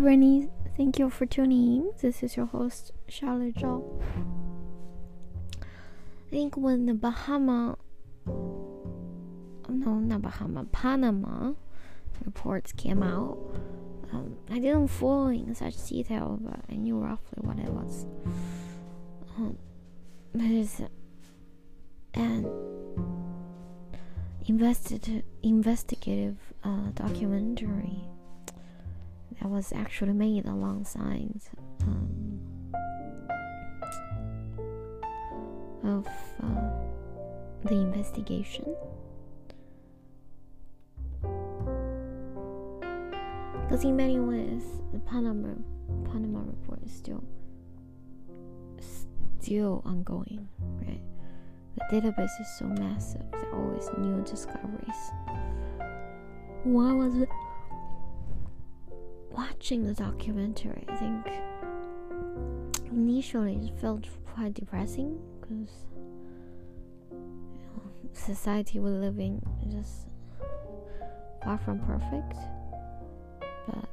Bernie. Thank you for tuning in. This is your host, Charlotte Zhao. I think when the Bahama, no, not Bahama, Panama reports came out, um, I didn't follow in such detail, but I knew roughly what it was. Um, but it's an investigative uh, documentary that was actually made alongside um, of uh, the investigation. Because in many ways, the Panama Panama report is still still ongoing, right? The database is so massive. There are always new discoveries. Why was it? Watching the documentary, I think initially it felt quite depressing because you know, society we live in is just far from perfect. But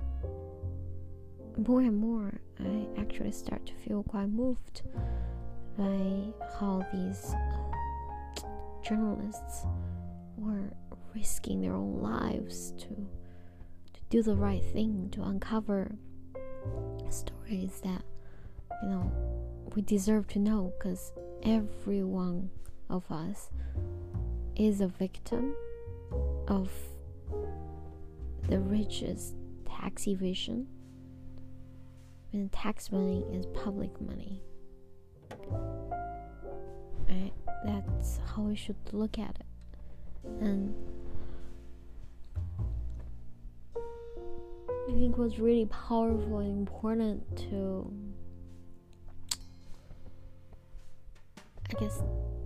more and more, I actually start to feel quite moved by how these uh, journalists were risking their own lives to do the right thing to uncover stories that you know we deserve to know because every one of us is a victim of the richest tax evasion. And tax money is public money. Right? That's how we should look at it. And I think was really powerful and important to I guess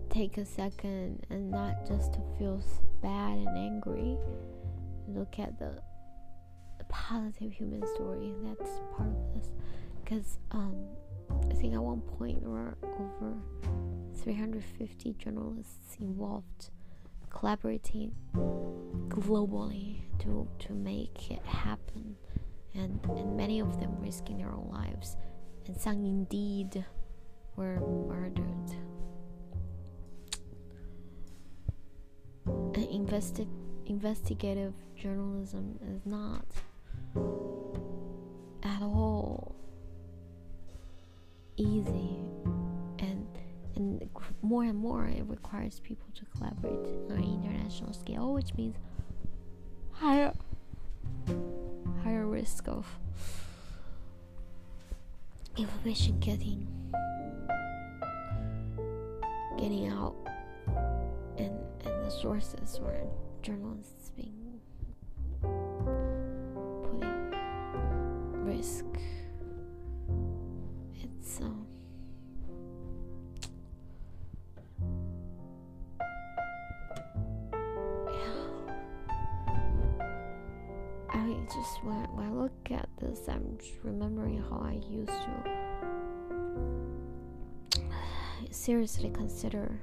take a second and not just to feel bad and angry. Look at the, the positive human story that's part of this. Because um, I think at one point there were over 350 journalists involved collaborating globally to to make it happen and and many of them risking their own lives. And some indeed were murdered. And investi- investigative journalism is not at all easy. And and more and more it requires people to collaborate on an international scale which means higher higher risk of information getting getting out and and the sources where journalists being just when, when I look at this, I'm remembering how I used to seriously consider.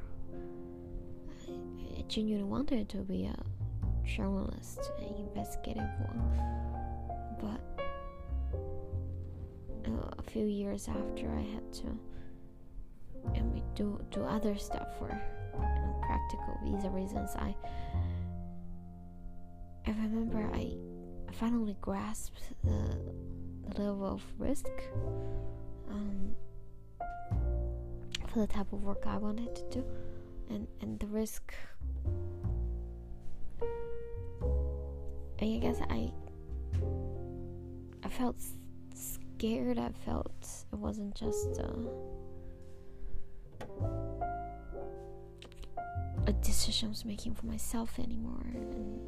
I genuinely wanted to be a journalist, an investigative one, but uh, a few years after, I had to and we do do other stuff for you know, practical visa reasons. I I remember I finally grasped the, the level of risk um, for the type of work I wanted to do, and and the risk. I guess I I felt scared. I felt it wasn't just a, a decision I was making for myself anymore, and I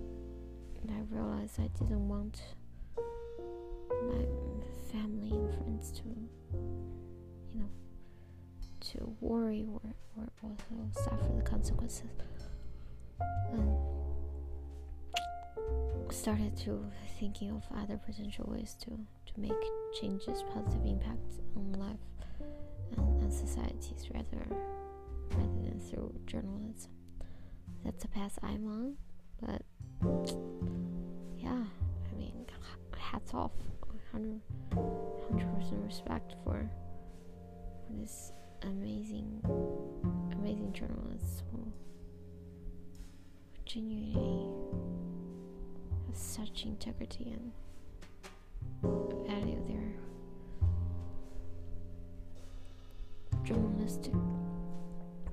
realized I didn't want my family and friends to, you know, to worry or, or also suffer the consequences. And started to thinking of other potential ways to, to make changes, positive impact on life and, and societies rather rather than through journalism. That's the path I'm on, but yeah, I mean, hats off, 100 percent respect for, this amazing, amazing journalists who genuinely have such integrity and value their journalistic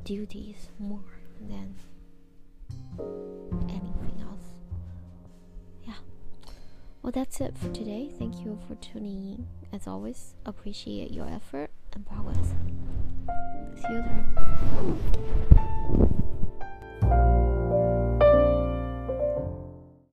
duties more than anything Well, that's it for today. Thank you for tuning in. As always, appreciate your effort and progress. See you there.